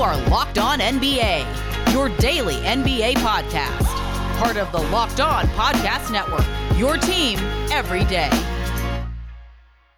are Locked On NBA, your daily NBA podcast. Part of the Locked On Podcast Network, your team every day.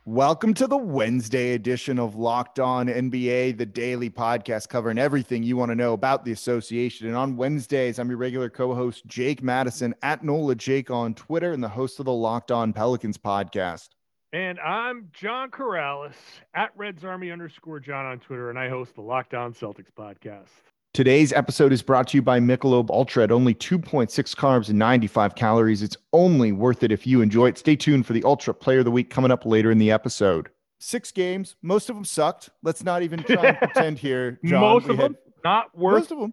Welcome to the Wednesday edition of Locked On NBA, the daily podcast covering everything you want to know about the association. And on Wednesdays, I'm your regular co host, Jake Madison, at NOLA Jake on Twitter, and the host of the Locked On Pelicans podcast. And I'm John Karalis at Reds Army underscore John on Twitter, and I host the Locked On Celtics podcast. Today's episode is brought to you by Michelob Ultra at only 2.6 carbs and 95 calories. It's only worth it if you enjoy it. Stay tuned for the Ultra Player of the Week coming up later in the episode. Six games, most of them sucked. Let's not even try and pretend here. John. most of them not worth. Most of them.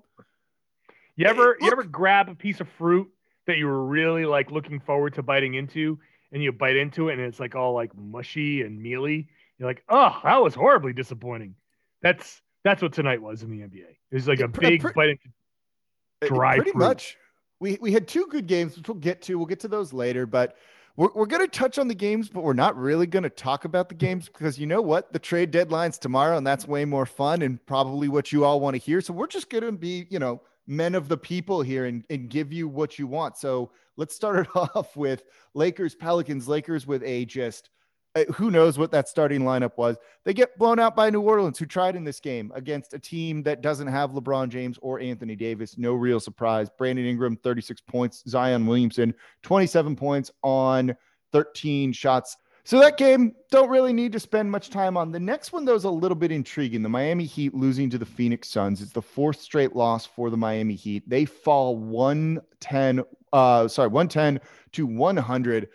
You ever you ever grab a piece of fruit that you were really like looking forward to biting into, and you bite into it and it's like all like mushy and mealy. You're like, oh, that was horribly disappointing. That's that's what tonight was in the NBA. It was like a big pre- bite into dry. Pretty fruit. much. We we had two good games, which we'll get to. We'll get to those later, but we're, we're going to touch on the games, but we're not really going to talk about the games because you know what? The trade deadline's tomorrow, and that's way more fun and probably what you all want to hear. So we're just going to be, you know, men of the people here and, and give you what you want. So let's start it off with Lakers, Pelicans, Lakers with a just uh, who knows what that starting lineup was. They get blown out by New Orleans, who tried in this game against a team that doesn't have LeBron James or Anthony Davis. No real surprise. Brandon Ingram, 36 points. Zion Williamson, 27 points on 13 shots. So that game, don't really need to spend much time on. The next one, though, is a little bit intriguing. The Miami Heat losing to the Phoenix Suns. It's the fourth straight loss for the Miami Heat. They fall 110, uh, sorry, 110 to 100.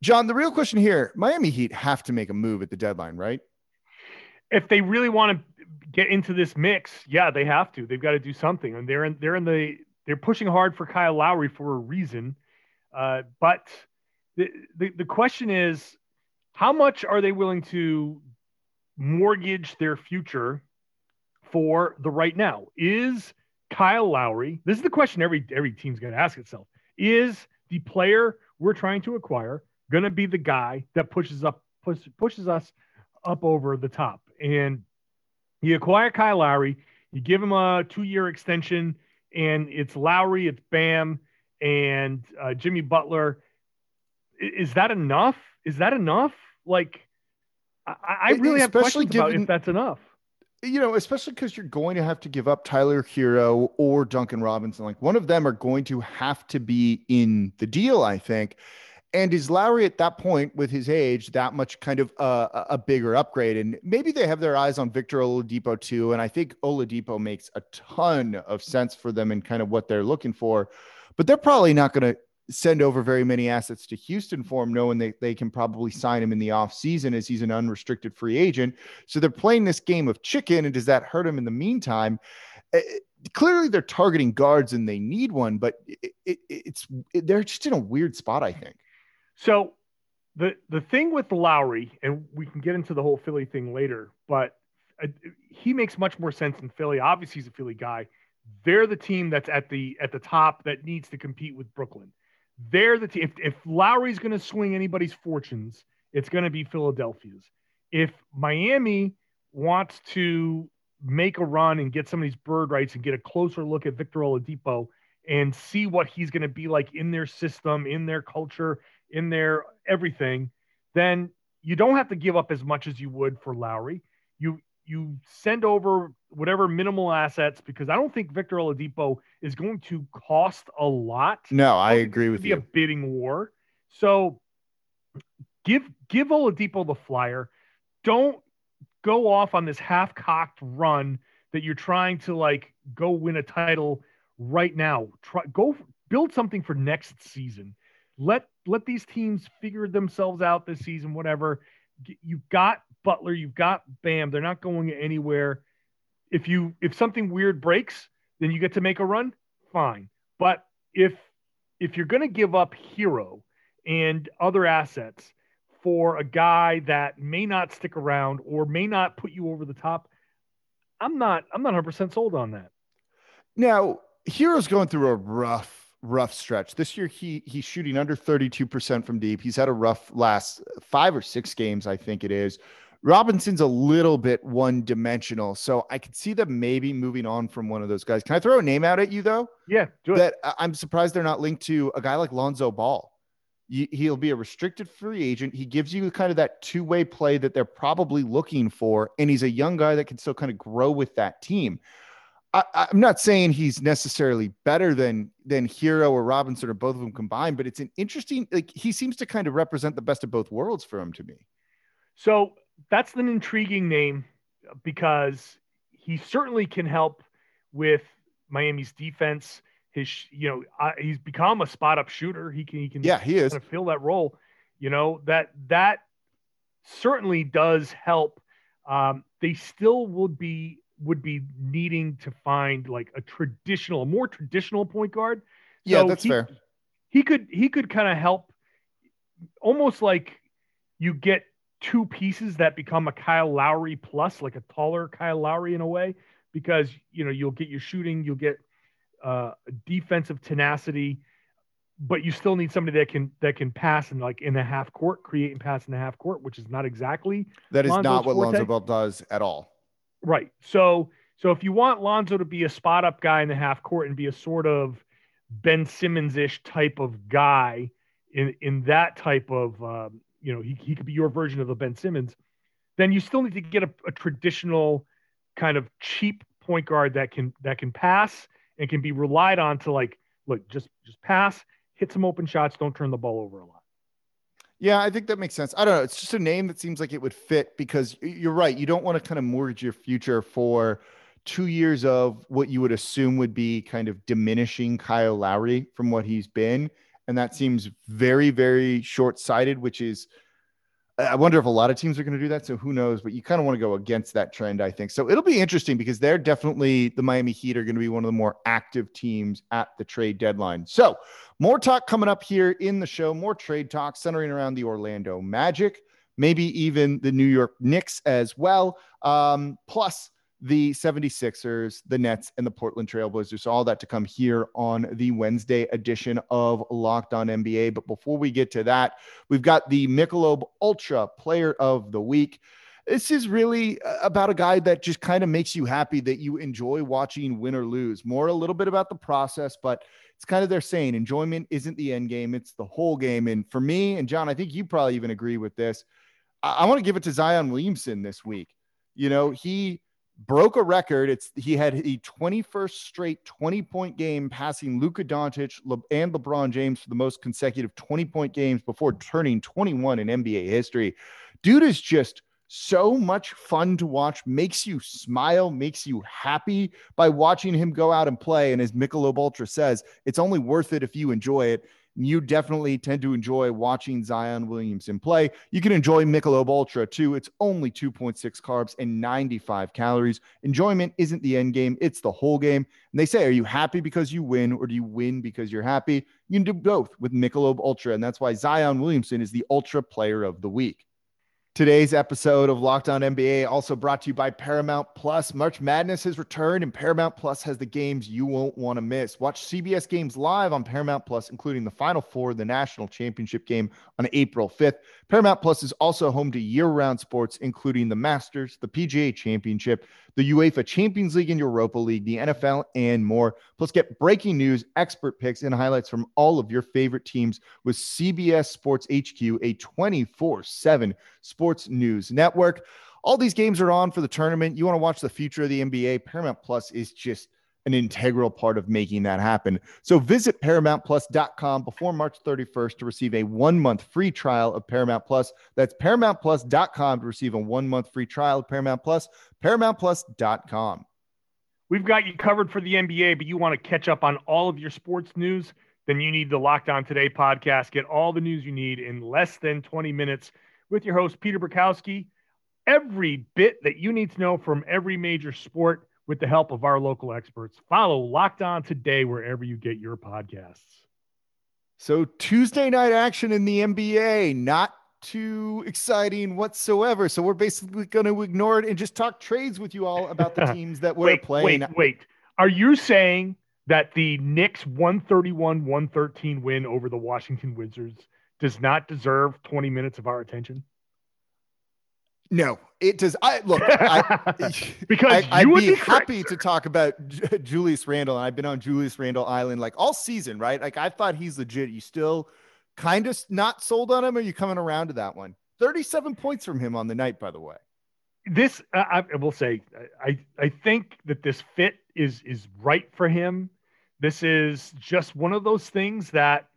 John, the real question here Miami Heat have to make a move at the deadline, right? If they really want to get into this mix, yeah, they have to. They've got to do something, and they're in they're in the they're pushing hard for Kyle Lowry for a reason. Uh, but the, the the question is, how much are they willing to mortgage their future for the right now? Is Kyle Lowry? This is the question every every team's going to ask itself. Is the player we're trying to acquire going to be the guy that pushes up push, pushes us up over the top. And you acquire Kyle Lowry, you give him a two year extension, and it's Lowry, it's Bam, and uh, Jimmy Butler. Is that enough? Is that enough? Like, I, I really have questions given, about if that's enough. You know, especially because you're going to have to give up Tyler Herro or Duncan Robinson. Like one of them are going to have to be in the deal, I think. And is Lowry at that point, with his age, that much kind of uh, a bigger upgrade? And maybe they have their eyes on Victor Oladipo too. And I think Oladipo makes a ton of sense for them and kind of what they're looking for. But they're probably not going to send over very many assets to Houston for him, knowing that they can probably sign him in the offseason as he's an unrestricted free agent. So they're playing this game of chicken. And does that hurt him in the meantime? clearly they're targeting guards and they need one, but it, it, it's it, they're just in a weird spot, I think. So the the thing with Lowry, and we can get into the whole Philly thing later, but uh, he makes much more sense in Philly. Obviously, he's a Philly guy. They're the team that's at the at the top that needs to compete with Brooklyn. They're the team. If, if Lowry's going to swing anybody's fortunes, it's going to be Philadelphia's. If Miami wants to make a run and get some of these bird rights and get a closer look at Victor Oladipo and see what he's going to be like in their system, in their culture, in their everything, then you don't have to give up as much as you would for Lowry. You you send over whatever minimal assets because I don't think Victor Oladipo is going to cost a lot. No, I agree with you. Be A bidding war. So give give Oladipo the flyer. Don't go off on this half-cocked run that you're trying to like go win a title right now. Try go build something for next season. Let let these teams figure themselves out this season, whatever. You've got Butler, you've got Bam. They're not going anywhere. If you if something weird breaks, then you get to make a run. Fine. But if if you're going to give up Herro and other assets for a guy that may not stick around or may not put you over the top, I'm not I'm not 100% sold on that. Now, Herro's going through a rough rough stretch. This year he he's shooting under 32% from deep. He's had a rough last 5 or 6 games I think it is. Robinson's a little bit one dimensional. So I could see them maybe moving on from one of those guys. Can I throw a name out at you though? Yeah, that uh, I'm surprised they're not linked to a guy like Lonzo Ball. He'll be a restricted free agent. He gives you kind of that two way play that they're probably looking for. And he's a young guy that can still kind of grow with that team. I, am not saying he's necessarily better than than Herro or Robinson or both of them combined, but it's an interesting. Like he seems to kind of represent the best of both worlds for him to me. So that's an intriguing name because he certainly can help with Miami's defense. His, you know, uh, he's become a spot up shooter. He can, he can, yeah, he is kind of fill that role. You know that that certainly does help. Um, they still would be would be needing to find like a traditional, a more traditional point guard. So yeah, that's he, fair. He could he could kind of help, almost like you get two pieces that become a Kyle Lowry plus, like a taller Kyle Lowry in a way, because you know you'll get your shooting, you'll get uh, defensive tenacity, but you still need somebody that can that can pass and like in the half court, create and pass in the half court, which is not exactly that is Lonzo's not what forte. Lonzo Ball does at all. Right. So so if you want Lonzo to be a spot up guy in the half court and be a sort of Ben Simmons ish type of guy in in that type of um, you know he he could be your version of a Ben Simmons, then you still need to get a, a traditional kind of cheap point guard that can that can pass and can be relied on to like look just just pass, hit some open shots, don't turn the ball over a lot. Yeah, I think that makes sense. I don't know. It's just a name that seems like it would fit because you're right. You don't want to kind of mortgage your future for two years of what you would assume would be kind of diminishing Kyle Lowry from what he's been. And that seems very, very short sighted, which is I wonder if a lot of teams are going to do that. So who knows? But you kind of want to go against that trend, I think. So it'll be interesting because they're definitely the Miami Heat are going to be one of the more active teams at the trade deadline. So more talk coming up here in the show, more trade talk centering around the Orlando Magic, maybe even the New York Knicks as well. Um, plus the 76ers, the Nets, and the Portland Trailblazers. So all that to come here on the Wednesday edition of Locked On NBA. But before we get to that, we've got the Michelob Ultra Player of the Week. This is really uh, about a guy that just kind of makes you happy that you enjoy watching win or lose. More a little bit about the process, but it's kind of their saying enjoyment isn't the end game, it's the whole game. And for me and John, I think you probably even agree with this. I, I want to give it to Zion Williamson this week. You know, he broke a record. It's he had a 21st straight 20 point game, passing Luka Doncic and LeBron James for the most consecutive 20 point games before turning 21 in NBA history. Dude is just so much fun to watch, makes you smile, makes you happy by watching him go out and play. And as Michelob Ultra says, it's only worth it if you enjoy it you definitely tend to enjoy watching Zion Williamson play. You can enjoy Michelob Ultra too. It's only 2.6 carbs and 95 calories. Enjoyment isn't the end game, it's the whole game. And they say, are you happy because you win or do you win because you're happy? You can do both with Michelob Ultra. And that's why Zion Williamson is the Ultra Player of the Week. Today's episode of Locked On NBA also brought to you by Paramount Plus. March Madness has returned, and Paramount Plus has the games you won't want to miss. Watch CBS games live on Paramount Plus, including the Final Four, the national championship game on April 5th. Paramount Plus is also home to year round sports, including the Masters, the PGA Championship, the UEFA Champions League and Europa League, the NFL, and more. Plus, get breaking news, expert picks, and highlights from all of your favorite teams with CBS Sports HQ, a 24 7 sports news network. All these games are on for the tournament. You want to watch the future of the NBA? Paramount Plus is just an integral part of making that happen. So visit ParamountPlus.com before March 31st to receive a one month free trial of Paramount Plus. That's ParamountPlus.com to receive a one month free trial of Paramount Plus. ParamountPlus.com. We've got you covered for the NBA, but you want to catch up on all of your sports news? Then you need the Locked On Today podcast. Get all the news you need in less than 20 minutes with your host, Peter Bukowski. Every bit that you need to know from every major sport with the help of our local experts. Follow Locked On today wherever you get your podcasts. So, Tuesday night action in the NBA, not too exciting whatsoever. So, we're basically going to ignore it and just talk trades with you all about the teams that we're wait, playing. Wait, wait. Are you saying that the Knicks 131 113 win over the Washington Wizards does not deserve 20 minutes of our attention? No, it does. I look I, because I, you would be, be happy to talk about Julius Randle. I've been on Julius Randle Island like all season, right? Like I thought he's legit. You still kind of not sold on him, or are you coming around to that one? Thirty-seven points from him on the night, by the way. this I, I will say I I think that this fit is is right for him. This is just one of those things that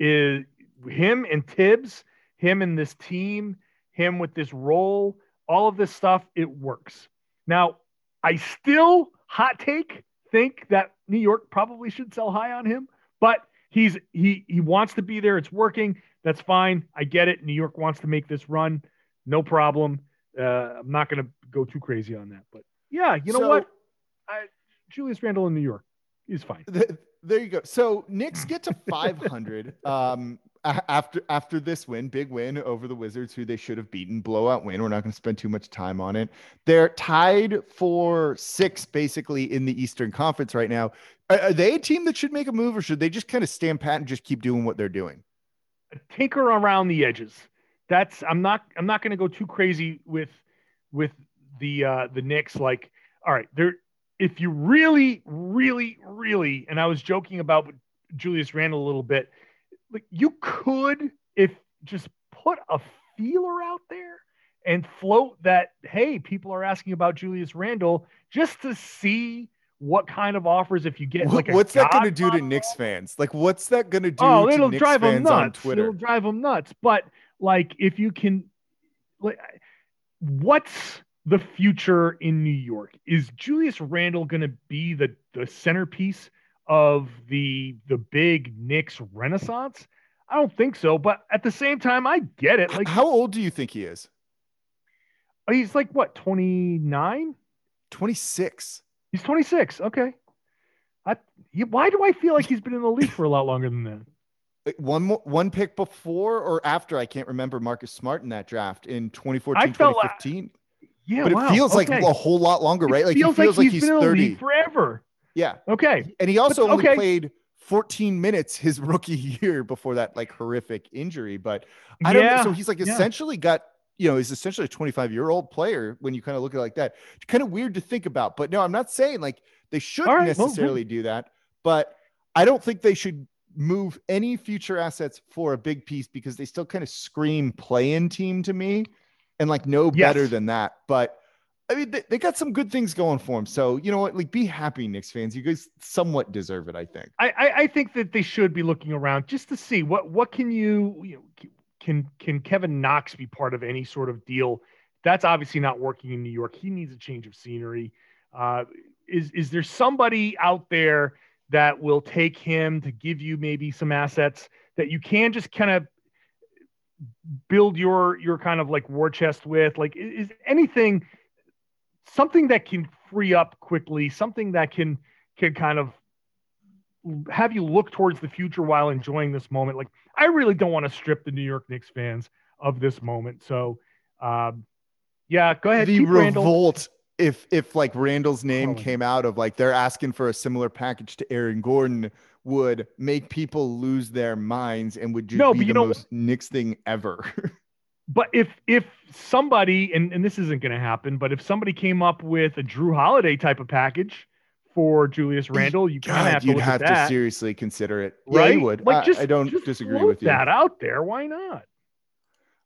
is him and Tibbs, him and this team, him with this role, all of this stuff. It works. Now, I still hot take think that New York probably should sell high on him, but he's he he wants to be there. It's working. That's fine. I get it. New York wants to make this run. No problem. Uh, I'm not going to go too crazy on that, but yeah, you know So- what? I, Julius Randle in New York is fine. Th- there you go. So Knicks get to 500 um, after after this win, big win over the Wizards, who they should have beaten, blowout win. We're not going to spend too much time on it. They're tied for six, basically in the Eastern Conference right now. Are, are they a team that should make a move, or should they just kind of stand pat and just keep doing what they're doing? Tinker around the edges. That's I'm not I'm not going to go too crazy with with the uh the Knicks. Like, all right, there. If you really, really, really, and I was joking about Julius Randle a little bit, like you could if just put a feeler out there and float that hey people are asking about julius randle just to see what kind of offers if you get like a what's that going to do to Knicks fans? Like, what's that going to do oh, it'll Knicks drive them nuts. It'll drive them nuts. But like, if you can, like, what's the future in New York? Is Julius Randle going to be the the centerpiece of the the big Knicks renaissance? I don't think so. But at the same time, I get it. Like, How old do you think he is? he's like what twenty nine? 26. He's twenty six. Okay. I, why do I feel like he's been in the league for a lot longer than that? One more, one pick before or after I can't remember Marcus Smart in that draft in 2014, I felt like- 2015. Yeah, but it wow, feels like a whole lot longer, It right? Like feels feels like, he's, been in the 30. league forever. Yeah. Okay. And he also But- only okay. played 14 minutes his rookie year before that like horrific injury. But I don't know. Yeah, So he's like yeah. essentially got, you know, he's essentially a 25 year old player when you kind of look at it like that. It's kind of weird to think about. But no, I'm not saying like they shouldn't right, well, necessarily do that. But I don't think they should move any future assets for a big piece because they still kind of scream play in team to me and like no Yes. better than that. But I mean, they, they got some good things going for them. So, you know what? Like, be happy, Knicks fans. You guys somewhat deserve it, I think. I, I, I think that they should be looking around just to see what what can you, you know, can can Kevin Knox be part of any sort of deal? That's obviously not working in New York. He needs a change of scenery. Uh, is is there somebody out there that will take him to give you maybe some assets that you can just kind of build your your kind of like war chest with? Like, is, is anything something that can free up quickly, something that can can kind of have you look towards the future while enjoying this moment. Like, I really don't want to strip the New York Knicks fans of this moment. So, um, yeah, go ahead. the keep Randle. revolt if if like Randle's name Harlan. came out of like they're asking for a similar package to Aaron Gordon would make people lose their minds and would just No, be the most Knicks thing ever. But if if somebody and, and this isn't going to happen, but if somebody came up with a Jrue Holiday type of package for Julius Randle, you kind of have to you'd have to seriously consider it. Yeah, right? you would. Like, I- just I don't disagree with you. That out there, why not?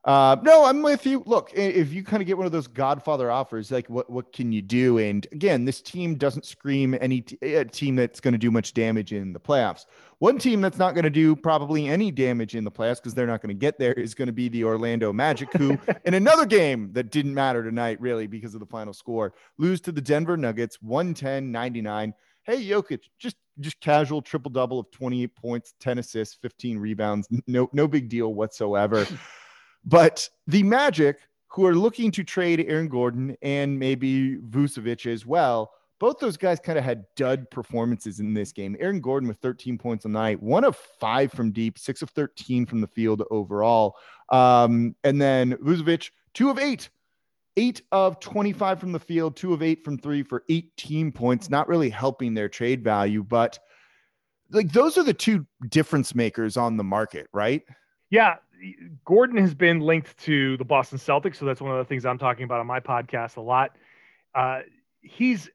Uh, no, I'm with you. Look, if you kind of get one of those Godfather offers, like what what can you do? And again, this team doesn't scream any t- a team that's going to do much damage in the playoffs. One team that's not going to do probably any damage in the playoffs because they're not going to get there is going to be the Orlando Magic, who in another game that didn't matter tonight really because of the final score, lose to the Denver Nuggets 110-99. Hey, Jokic, just just casual triple double of 28 points, 10 assists, 15 rebounds. No no big deal whatsoever. But the Magic, who are looking to trade Aaron Gordon and maybe Vucevic as well, both those guys kind of had dud performances in this game. Aaron Gordon with 13 points a night, one of five from deep, six of 13 from the field overall. Um, and then Vucevic, two of eight, eight of 25 from the field, two of eight from three for 18 points, not really helping their trade value, but like those are the two difference makers on the market, right? Yeah, Gordon has been linked to the Boston Celtics, so that's one of the things I'm talking about on my podcast a lot. Uh, he's,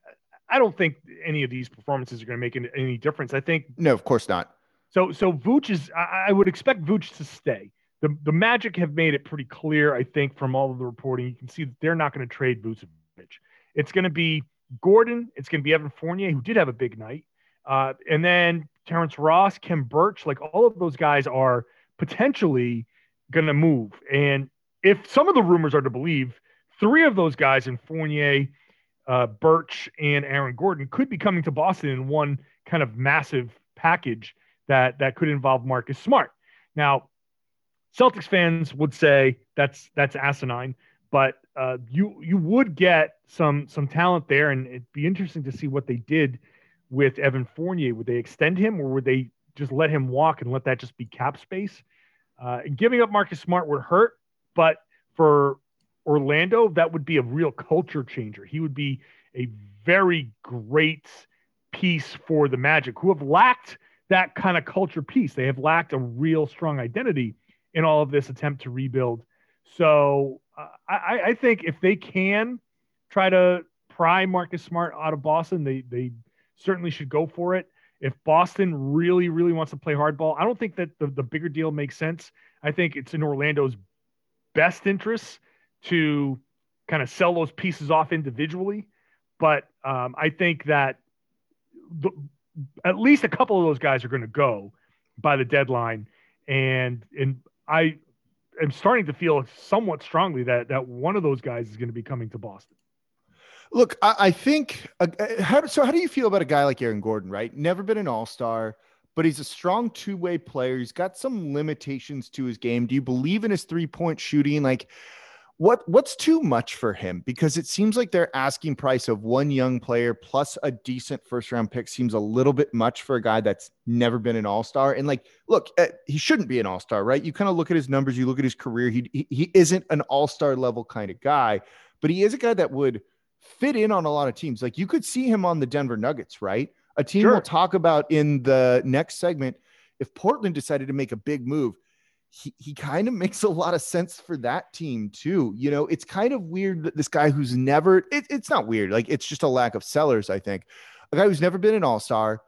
I don't think any of these performances are going to make any difference. I think no, of course not. So, so Vooch is. I, I would expect Vooch to stay. The the Magic have made it pretty clear, I think, from all of the reporting. You can see that they're not going to trade Vucevic. It's going to be Gordon. It's going to be Evan Fournier, who did have a big night, uh, and then Terrence Ross, Khem Birch. Like all of those guys are potentially going to move. And if some of the rumors are to believe, three of those guys in Fournier, uh, Birch, and Aaron Gordon could be coming to Boston in one kind of massive package that that could involve Marcus Smart. Now, Celtics fans would say that's that's asinine, but uh, you you would get some some talent there, and it'd be interesting to see what they did with Evan Fournier. Would they extend him, or would they just let him walk and let that just be cap space? Uh, giving up Marcus Smart would hurt, but for Orlando, that would be a real culture changer. He would be a very great piece for the Magic, who have lacked that kind of culture piece. They have lacked a real strong identity in all of this attempt to rebuild. So uh, I, I, think if they can try to pry Marcus Smart out of Boston, they they certainly should go for it if Boston really, really wants to play hardball, I don't think that the, the bigger deal makes sense. I think it's in Orlando's best interest to kind of sell those pieces off individually. But um, I think that the, at least a couple of those guys are going to go by the deadline. And, and I am starting to feel somewhat strongly that, that one of those guys is going to be coming to Boston. Look, I, I think. Uh, uh, how, so, how do you feel about a guy like Aaron Gordon? Right, never been an All Star, but he's a strong two way player. He's got some limitations to his game. Do you believe in his three point shooting? Like, what what's too much for him? Because it seems like their asking price of one young player plus a decent first round pick seems a little bit much for a guy that's never been an All Star. And like, look, uh, he shouldn't be an All Star, right? You kind of look at his numbers, you look at his career. He he, he isn't an All Star level kind of guy, but he is a guy that would fit in on a lot of teams. Like you could see him on the Denver Nuggets, right? A team sure. we'll talk about in the next segment. If Portland decided to make a big move, he, he kind of makes a lot of sense for that team too. You know, it's kind of weird that this guy who's never, it, it's not weird. Like it's just a lack of sellers, I think. A guy who's never been an all star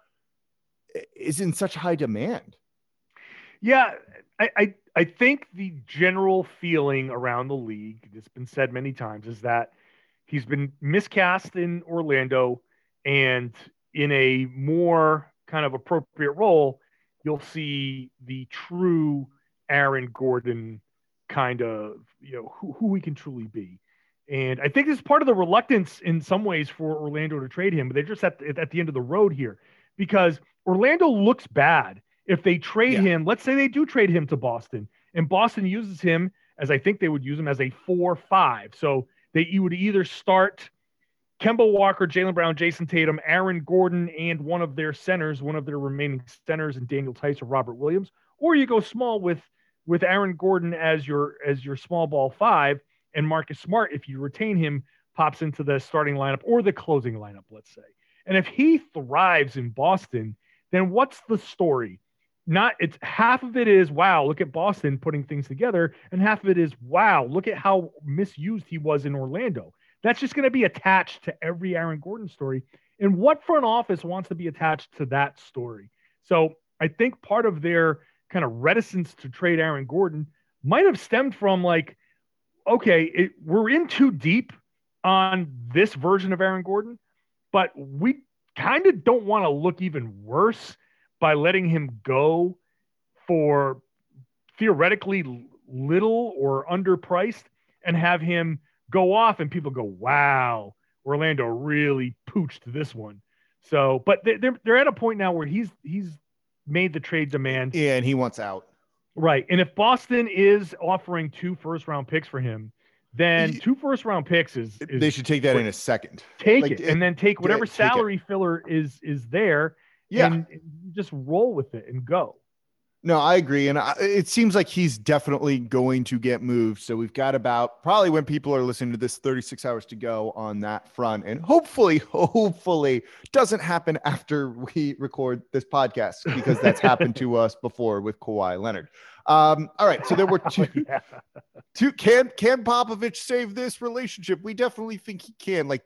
is in such high demand. Yeah. I, I, I think the general feeling around the league, it's been said many times, is that He's been miscast in Orlando, and in a more kind of appropriate role, you'll see the true Aaron Gordon kind of, you know, who, who he can truly be. And I think this is part of the reluctance in some ways for Orlando to trade him, but they're just at the, at the end of the road here because Orlando looks bad if they trade yeah. him. Let's say they do trade him to Boston, and Boston uses him as I think they would use him as a four five. So that you would either start Kemba Walker, Jaylen Brown, Jayson Tatum, Aaron Gordon, and one of their centers, one of their remaining centers, and Daniel Theis or Robert Williams, or you go small with with Aaron Gordon as your as your small ball five, and Marcus Smart, if you retain him, pops into the starting lineup or the closing lineup, let's say. And if he thrives in Boston, then what's the story? Not it's half of it is wow look at boston putting things together and half of it is wow look at how misused he was in orlando. That's just going to be attached to every aaron gordon story and what front office wants to be attached to that story? So i think part of their kind of reticence to trade aaron gordon might have stemmed from like okay it, we're in too deep on this version of aaron gordon but we kind of don't want to look even worse by letting him go for theoretically little or underpriced and have him go off and people go, wow, Orlando really pooched this one. So, but they're, they're at a point now where he's, he's made the trade demand. Yeah. And he wants out. Right. And if Boston is offering two first round picks for him, then two first round picks is, is they should take that in a second. Take like, it and then take whatever salary filler is is there yeah. And, just roll with it and go. No, I agree. And I, it seems like he's definitely going to get moved. So we've got about probably when people are listening to this 36 hours to go on that front. And hopefully, hopefully, doesn't happen after we record this podcast because that's happened to us before with Kawhi Leonard. Um, all right. So there were two, yeah. two. Can, can Popovich save this relationship? We definitely think he can. Like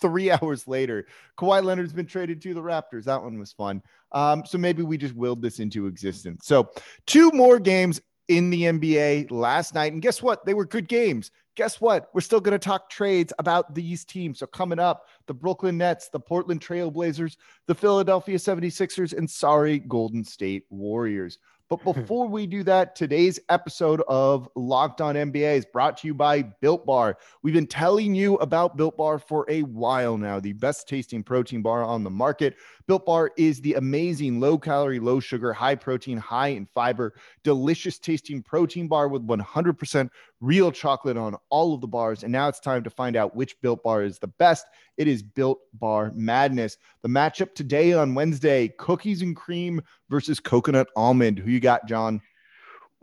three hours later, Kawhi Leonard's been traded to the Raptors. That one was fun. Um, so maybe we just willed this into existence. So two more games in the NBA last night. And guess what? They were good games. Guess what? We're still going to talk trades about these teams. So coming up, the Brooklyn Nets, the Portland Trailblazers, the Philadelphia 76ers, and sorry, Golden State Warriors. But before we do that, today's episode of Locked On NBA is brought to you by Built Bar. We've been telling you about Built Bar for a while now, the best tasting protein bar on the market. Built Bar is the amazing low calorie, low sugar, high protein, high in fiber, delicious tasting protein bar with 100% real chocolate on all of the bars. And now it's time to find out which Built Bar is the best. It is Built Bar Madness. The matchup today on Wednesday cookies and cream versus coconut almond. Who you got, John?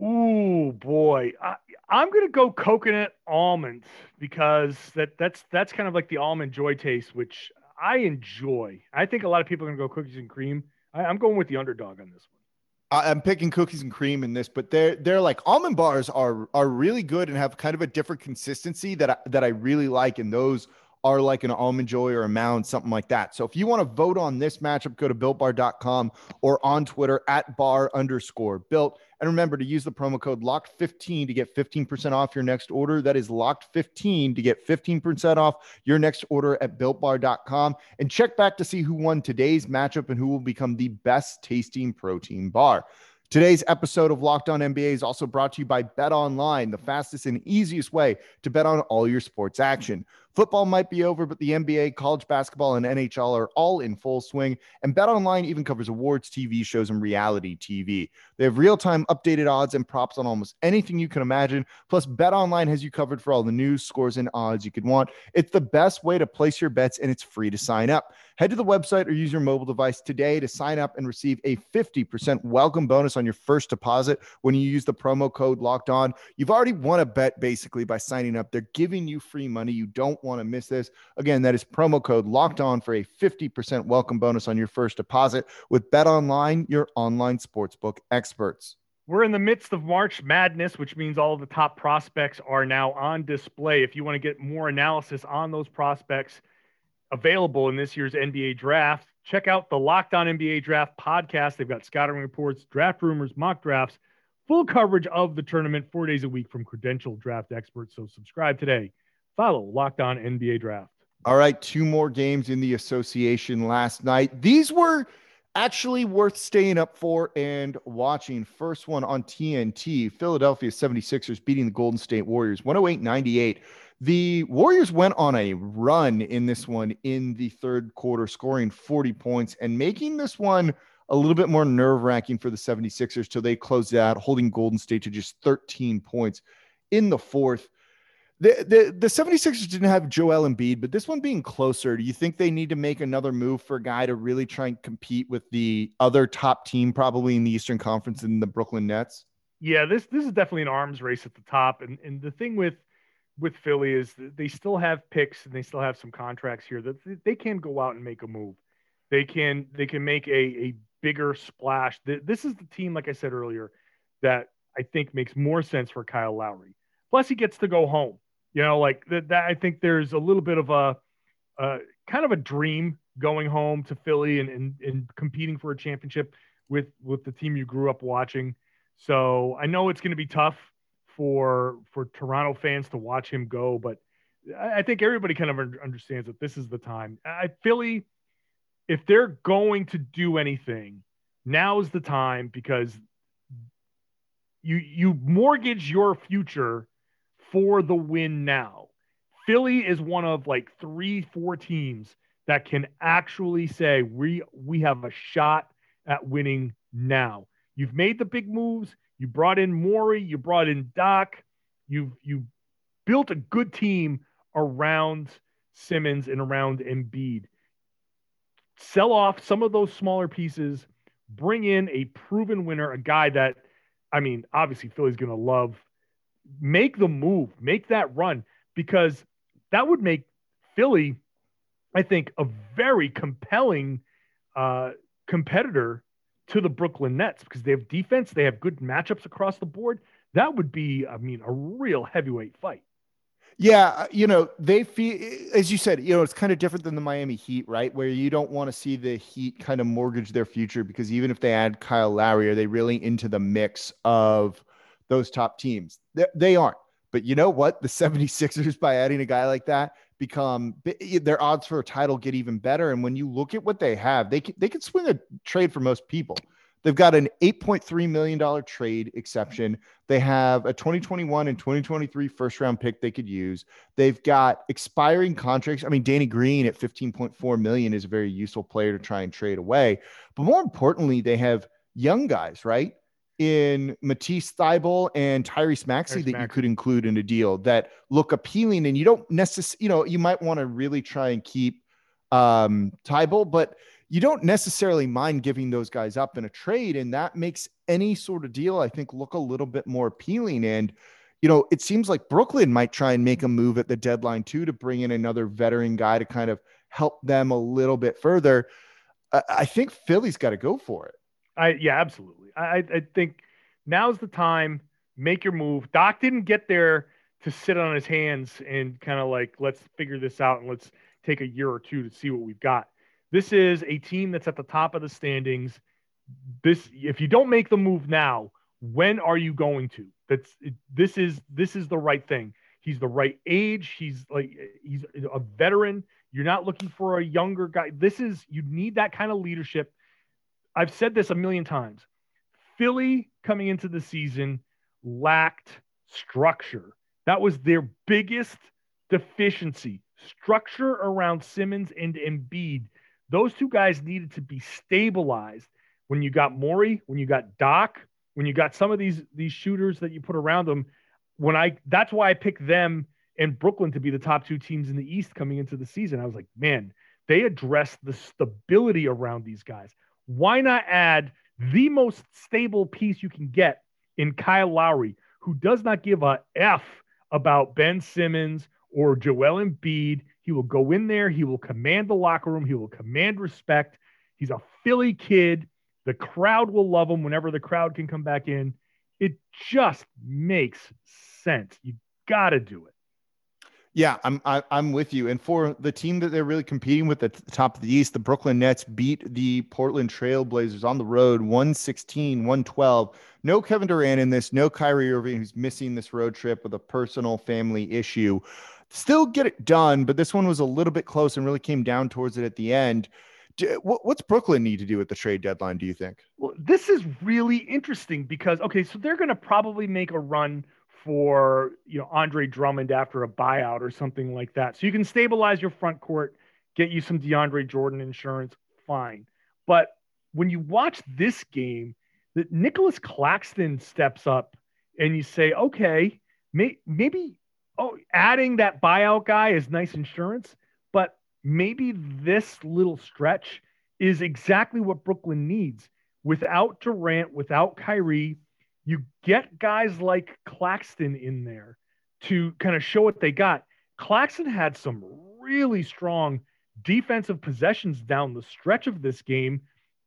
Ooh, boy. I, I'm gonna go coconut almond because that that's that's kind of like the almond joy taste, which I enjoy. I think a lot of people are gonna go cookies and cream. I, I'm going with the underdog on this one. I'm picking cookies and cream in this, but they're they're like almond bars are are really good and have kind of a different consistency that I, that I really like, and those are like an almond joy or a mound, something like that. So if you want to vote on this matchup, go to builtbar.com or on Twitter at bar underscore built. And remember to use the promo code locked15 to get 15% off your next order. That is locked15 to get 15% off your next order at builtbar.com. And check back to see who won today's matchup and who will become the best tasting protein bar. Today's episode of Locked On NBA is also brought to you by Bet Online, the fastest and easiest way to bet on all your sports action. Football might be over, but the NBA, college basketball, and NHL are all in full swing. And BetOnline even covers awards, TV shows, and reality TV. They have real time updated odds and props on almost anything you can imagine. Plus, BetOnline has you covered for all the news, scores, and odds you could want. It's the best way to place your bets, and it's free to sign up. Head to the website or use your mobile device today to sign up and receive a 50% welcome bonus on your first deposit when you use the promo code locked on. You've already won a bet basically by signing up. They're giving you free money. You don't want to miss this. Again, that is promo code locked on for a 50% welcome bonus on your first deposit with Bet Online, your online sportsbook experts. We're in the midst of March Madness, which means all of the top prospects are now on display. If you want to get more analysis on those prospects, available in this year's NBA draft. Check out the Locked On NBA Draft podcast. They've got scouting reports, draft rumors, mock drafts, full coverage of the tournament four days a week from credentialed draft experts. So subscribe today. Follow Locked On NBA Draft. All right, two more games in the association last night. These were actually worth staying up for and watching. First one on TNT Philadelphia 76ers beating the Golden State Warriors 108 98. The Warriors went on a run in this one in the third quarter, scoring 40 points and making this one a little bit more nerve wracking for the 76ers till they closed out, holding Golden State to just 13 points in the fourth. The, the, the 76ers didn't have Joel Embiid, but this one being closer, do you think they need to make another move for a guy to really try and compete with the other top team, probably in the Eastern Conference in the Brooklyn Nets? Yeah, this this is definitely an arms race at the top. And and the thing with with Philly is they still have picks and they still have some contracts here that they can go out and make a move. They can they can make a, a bigger splash. This is the team, like I said earlier, that I think makes more sense for Kyle Lowry. Plus, he gets to go home. You know, like that. that I think there's a little bit of a, a kind of a dream going home to Philly and, and, and competing for a championship with with the team you grew up watching. So I know it's going to be tough for for Toronto fans to watch him go, but I, think everybody kind of understands that this is the time. I Philly, if they're going to do anything, now is the time because you you mortgage your future for the win now. Philly is one of like three, four teams that can actually say we we have a shot at winning now. You've made the big moves. You brought in Morey, you brought in Doc, You've you built a good team around Simmons and around Embiid. Sell off some of those smaller pieces, bring in a proven winner, a guy that, I mean, obviously Philly's going to love. Make the move, make that run, because that would make Philly, I think, a very compelling uh, competitor to the Brooklyn Nets because they have defense, they have good matchups across the board. That would be, I mean, a real heavyweight fight. Yeah, uh, you know, they feel as you said, you know, it's kind of different than the Miami Heat, right? Where you don't want to see the Heat kind of mortgage their future because even if they add Kyle Lowry, are they really into the mix of those top teams? They, they aren't. But you know what? The 76ers, by adding a guy like that, become their odds for a title get even better. And when you look at what they have, they can, they can swing a trade for most people. They've got an $8.3 million trade exception. They have a 2021 and 2023 first round pick they could use. They've got expiring contracts. I mean, Danny Green at 15.4 million is a very useful player to try and trade away. But more importantly, they have young guys, right? In Matisse Thybulle and Tyrese Maxey that you could include in a deal that look appealing. And you don't necessarily, you know, you might want to really try and keep um Thybulle, but you don't necessarily mind giving those guys up in a trade. And that makes any sort of deal, I think, look a little bit more appealing. And, you know, it seems like Brooklyn might try and make a move at the deadline too to bring in another veteran guy to kind of help them a little bit further. I think Philly's got to go for it. I yeah, absolutely. I I think now's the time. Make your move. Doc didn't get there to sit on his hands and kind of like let's figure this out and let's take a year or two to see what we've got. This is a team that's at the top of the standings. This, if you don't make the move now, when are you going to? That's this is this is the right thing. He's the right age. He's like he's a veteran. You're not looking for a younger guy. This is you need that kind of leadership. I've said this a million times. Philly coming into the season lacked structure. That was their biggest deficiency. Structure around Simmons and Embiid those two guys needed to be stabilized. When you got Morey, when you got Doc, when you got some of these these shooters that you put around them, when I that's why I picked them and Brooklyn to be the top two teams in the East coming into the season. I was like, man, they addressed the stability around these guys. Why not add the most stable piece you can get in Kyle Lowry, who does not give a F about Ben Simmons or Joel Embiid. He will go in there. He will command the locker room. He will command respect. He's a Philly kid. The crowd will love him whenever the crowd can come back in. It just makes sense. You got to do it. Yeah, I'm I, am i am with you. And for the team that they're really competing with at the top of the East, the Brooklyn Nets beat the Portland Trailblazers on the road 116, 112. No Kevin Durant in this, no Kyrie Irving who's missing this road trip with a personal family issue still get it done, but this one was a little bit close and really came down towards it at the end. What's Brooklyn need to do at the trade deadline? Do you think? Well, this is really interesting because okay, so they're going to probably make a run for you know Andre Drummond after a buyout or something like that, so you can stabilize your front court, get you some DeAndre Jordan insurance, fine. But when you watch this game, that Nicolas Claxton steps up, and you say, okay, may, maybe oh, adding that buyout guy is nice insurance, but maybe this little stretch is exactly what Brooklyn needs. Without Durant, without Kyrie, you get guys like Claxton in there to kind of show what they got. Claxton had some really strong defensive possessions down the stretch of this game,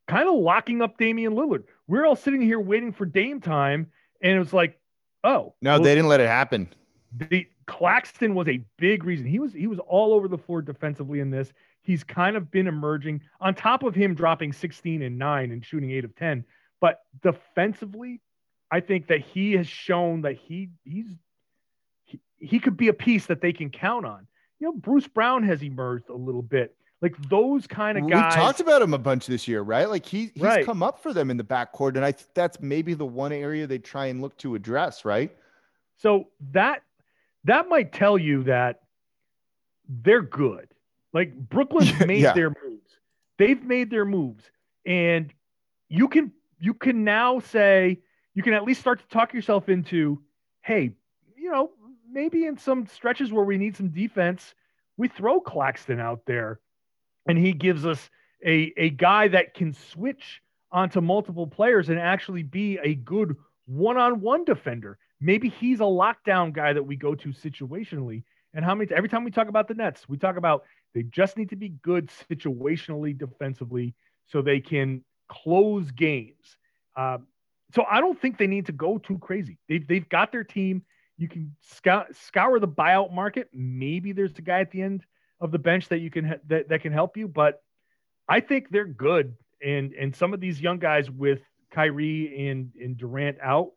kind of locking up Damian Lillard. We're all sitting here waiting for Dame time, and it was like, oh, no, well, they didn't let it happen. The Claxton was a big reason. He was he was all over the floor defensively in this. He's kind of been emerging on top of him dropping 16 and 9 and shooting 8 of 10. But defensively, I think that he has shown that he he's he, he could be a piece that they can count on. You know, Bruce Brown has emerged a little bit. Like those kind of guys. We talked about him a bunch this year, right? Like he, he's right. come up for them in the backcourt, and I think that's maybe the one area they try and look to address, right? So that that might tell you that they're good. Like Brooklyn's made yeah. their moves. They've made their moves. And you can you can now say you can at least start to talk yourself into, hey, you know, maybe in some stretches where we need some defense, we throw Claxton out there and he gives us a, a guy that can switch onto multiple players and actually be a good one-on-one defender. Maybe he's a lockdown guy that we go to situationally. And how many every time we talk about the Nets, we talk about they just need to be good situationally defensively so they can close games. Uh, so I don't think they need to go too crazy. They've they've got their team. You can scour, scour the buyout market. Maybe there's a guy at the end of the bench that you can that, that can help you, but I think they're good. And and some of these young guys with Kyrie and and Durant out,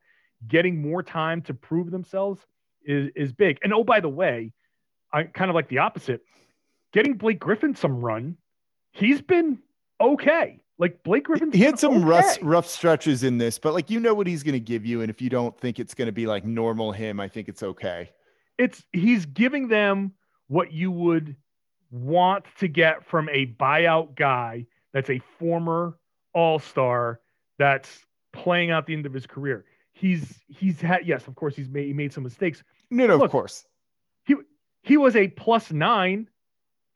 getting more time to prove themselves is is big. And oh, by the way, I kind of like the opposite. Getting Blake Griffin some run, he's been okay. Like Blake Griffin, he had some okay. rough rough stretches in this, but like you know what he's going to give you, and if you don't think it's going to be like normal him, I think it's okay. It's he's giving them what you would want to get from a buyout guy that's a former All Star that's playing out the end of his career. He's he's had yes, of course he's made he made some mistakes. No, no, Look, of course. He he was a plus nine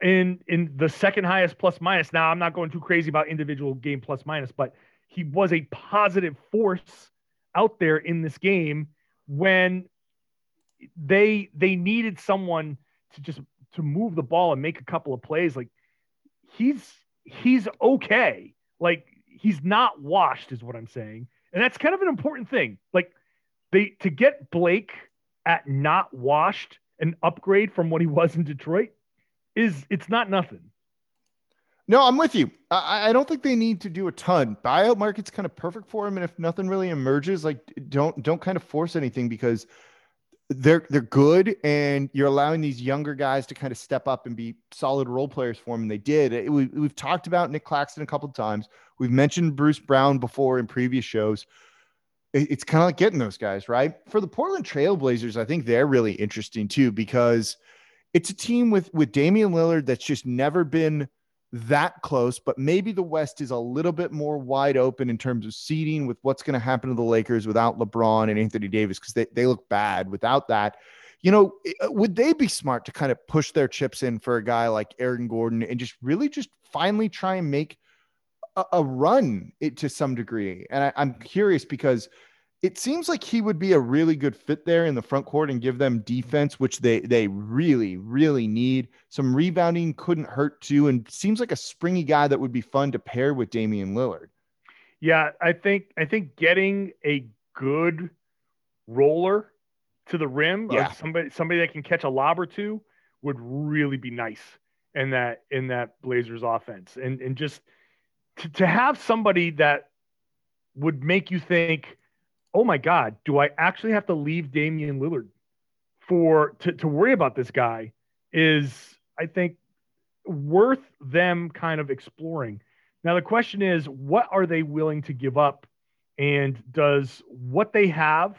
in in the second highest plus minus. Now I'm not going too crazy about individual game plus minus, but he was a positive force out there in this game when they they needed someone to just to move the ball and make a couple of plays. Like he's he's okay. Like he's not washed, is what I'm saying. And that's kind of an important thing. Like they to get Blake at not washed, an upgrade from what he was in Detroit is it's not nothing. No, I'm with you. I, I don't think they need to do a ton. Buyout market's kind of perfect for them, and if nothing really emerges, like don't don't kind of force anything because they're they're good, and you're allowing these younger guys to kind of step up and be solid role players for them. And they did. It, we, we've talked about Nick Claxton a couple of times. We've mentioned Bruce Brown before in previous shows. It, it's kind of like getting those guys right for the Portland Trailblazers. I think they're really interesting too because it's a team with with Damian Lillard that's just never been that close, but maybe the West is a little bit more wide open in terms of seeding with what's going to happen to the Lakers without LeBron and Anthony Davis because they, they look bad without that. You know, uh, would they be smart to kind of push their chips in for a guy like Aaron Gordon and just really just finally try and make a, a run it, to some degree? And I, I'm curious because – it seems like he would be a really good fit there in the front court and give them defense, which they they really really need. Some rebounding couldn't hurt too, and seems like a springy guy that would be fun to pair with Damian Lillard. Yeah, I think I think getting a good roller to the rim, yeah. somebody somebody that can catch a lob or two, would really be nice in that in that Blazers offense, and and just to, to have somebody that would make you think oh my God, do I actually have to leave Damian Lillard for to, to worry about this guy is I think worth them kind of exploring. Now the question is, what are they willing to give up? And does what they have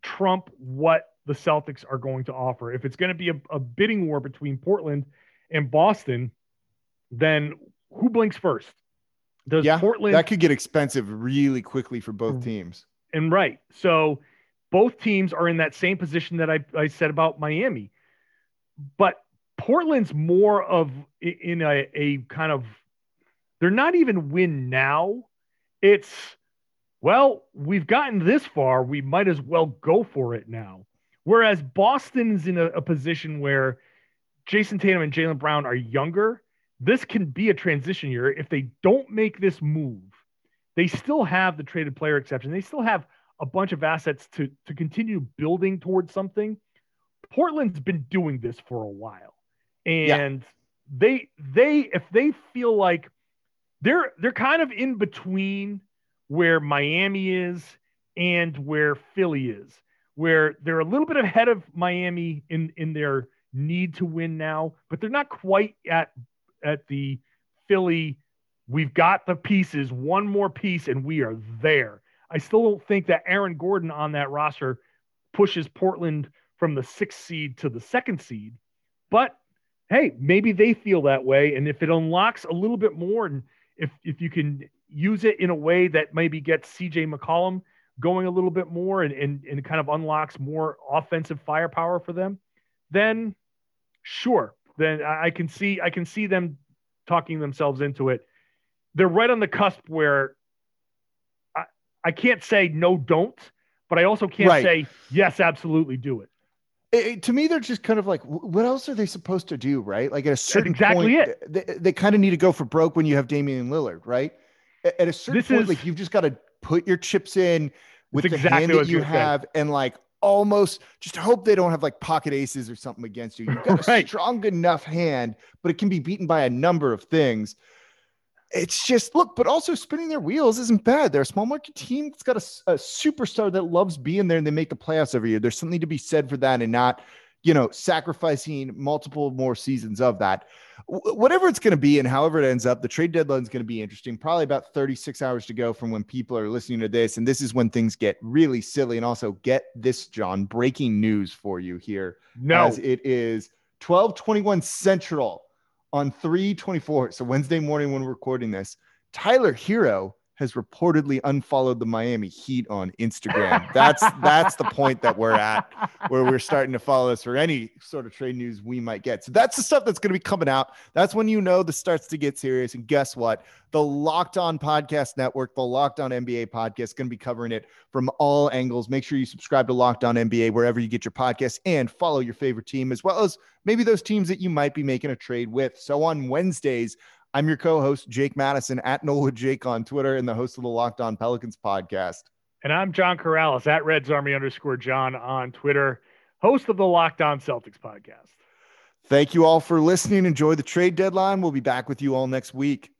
trump what the Celtics are going to offer? If it's going to be a, a bidding war between Portland and Boston, then who blinks first? Does yeah, Portland that could get expensive really quickly for both mm-hmm. teams? And right. So both teams are in that same position that I, I said about Miami. But Portland's more of in a, a kind of they're not even win now. It's well, we've gotten this far, we might as well go for it now. Whereas Boston's in a, a position where Jayson Tatum and Jaylen Brown are younger. This can be a transition year if they don't make this move they still have the traded player exception. They still have a bunch of assets to to continue building towards something. Portland's been doing this for a while. And yeah. they they if they feel like they're they're kind of in between where Miami is and where Philly is, where they're a little bit ahead of Miami in in their need to win now, but they're not quite at at the Philly We've got the pieces, one more piece, and we are there. I still don't think that Aaron Gordon on that roster pushes Portland from the sixth seed to the second seed. But hey, maybe they feel that way. And if it unlocks a little bit more, and if if you can use it in a way that maybe gets CJ McCollum going a little bit more and, and, and kind of unlocks more offensive firepower for them, then sure. Then I can see I can see them talking themselves into it they're right on the cusp where I can't say no, don't, but I also can't Right. say yes, absolutely do it. It- it- to me, they're just kind of like, what else are they supposed to do, right? Like at a certain exactly point, it. they, they kind of need to go for broke when you have Damian Lillard, right? A- At a certain This point, is- like you've just got to put your chips in with the exactly hand that you have, and like almost just hope they don't have like pocket aces or something against you. You've got a strong enough hand, but it can be beaten by a number of things. It's just look, but also spinning their wheels isn't bad. They're a small market team that's got a superstar that loves being there and they make the playoffs every year. There's something to be said for that and not, you know, sacrificing multiple more seasons of that. Wh- Whatever it's going to be and however it ends up, the trade deadline is going to be interesting. Probably about 36 hours to go from when people are listening to this. And this is when things get really silly. And also, get this, John, breaking news for you here No, as it is 1221 Central on 324. So Wednesday morning when we're recording this, Tyler Herro has reportedly unfollowed the Miami Heat on Instagram. That's that's the point that we're at where we're starting to follow this for any sort of trade news we might get. So that's the stuff that's going to be coming out. That's when you know this starts to get serious. And guess what? The Locked On Podcast Network, the Locked On NBA podcast, is going to be covering it from all angles. Make sure you subscribe to Locked On NBA wherever you get your podcast and follow your favorite team as well as maybe those teams that you might be making a trade with. So on Wednesdays, I'm your co-host Jake Madison at Nola Jake on Twitter and the host of the Locked On Pelicans podcast. and I'm John Karalis at Reds Army underscore John on Twitter, host of the Locked On Celtics podcast. Thank you all for listening. Enjoy the trade deadline. We'll be back with you all next week.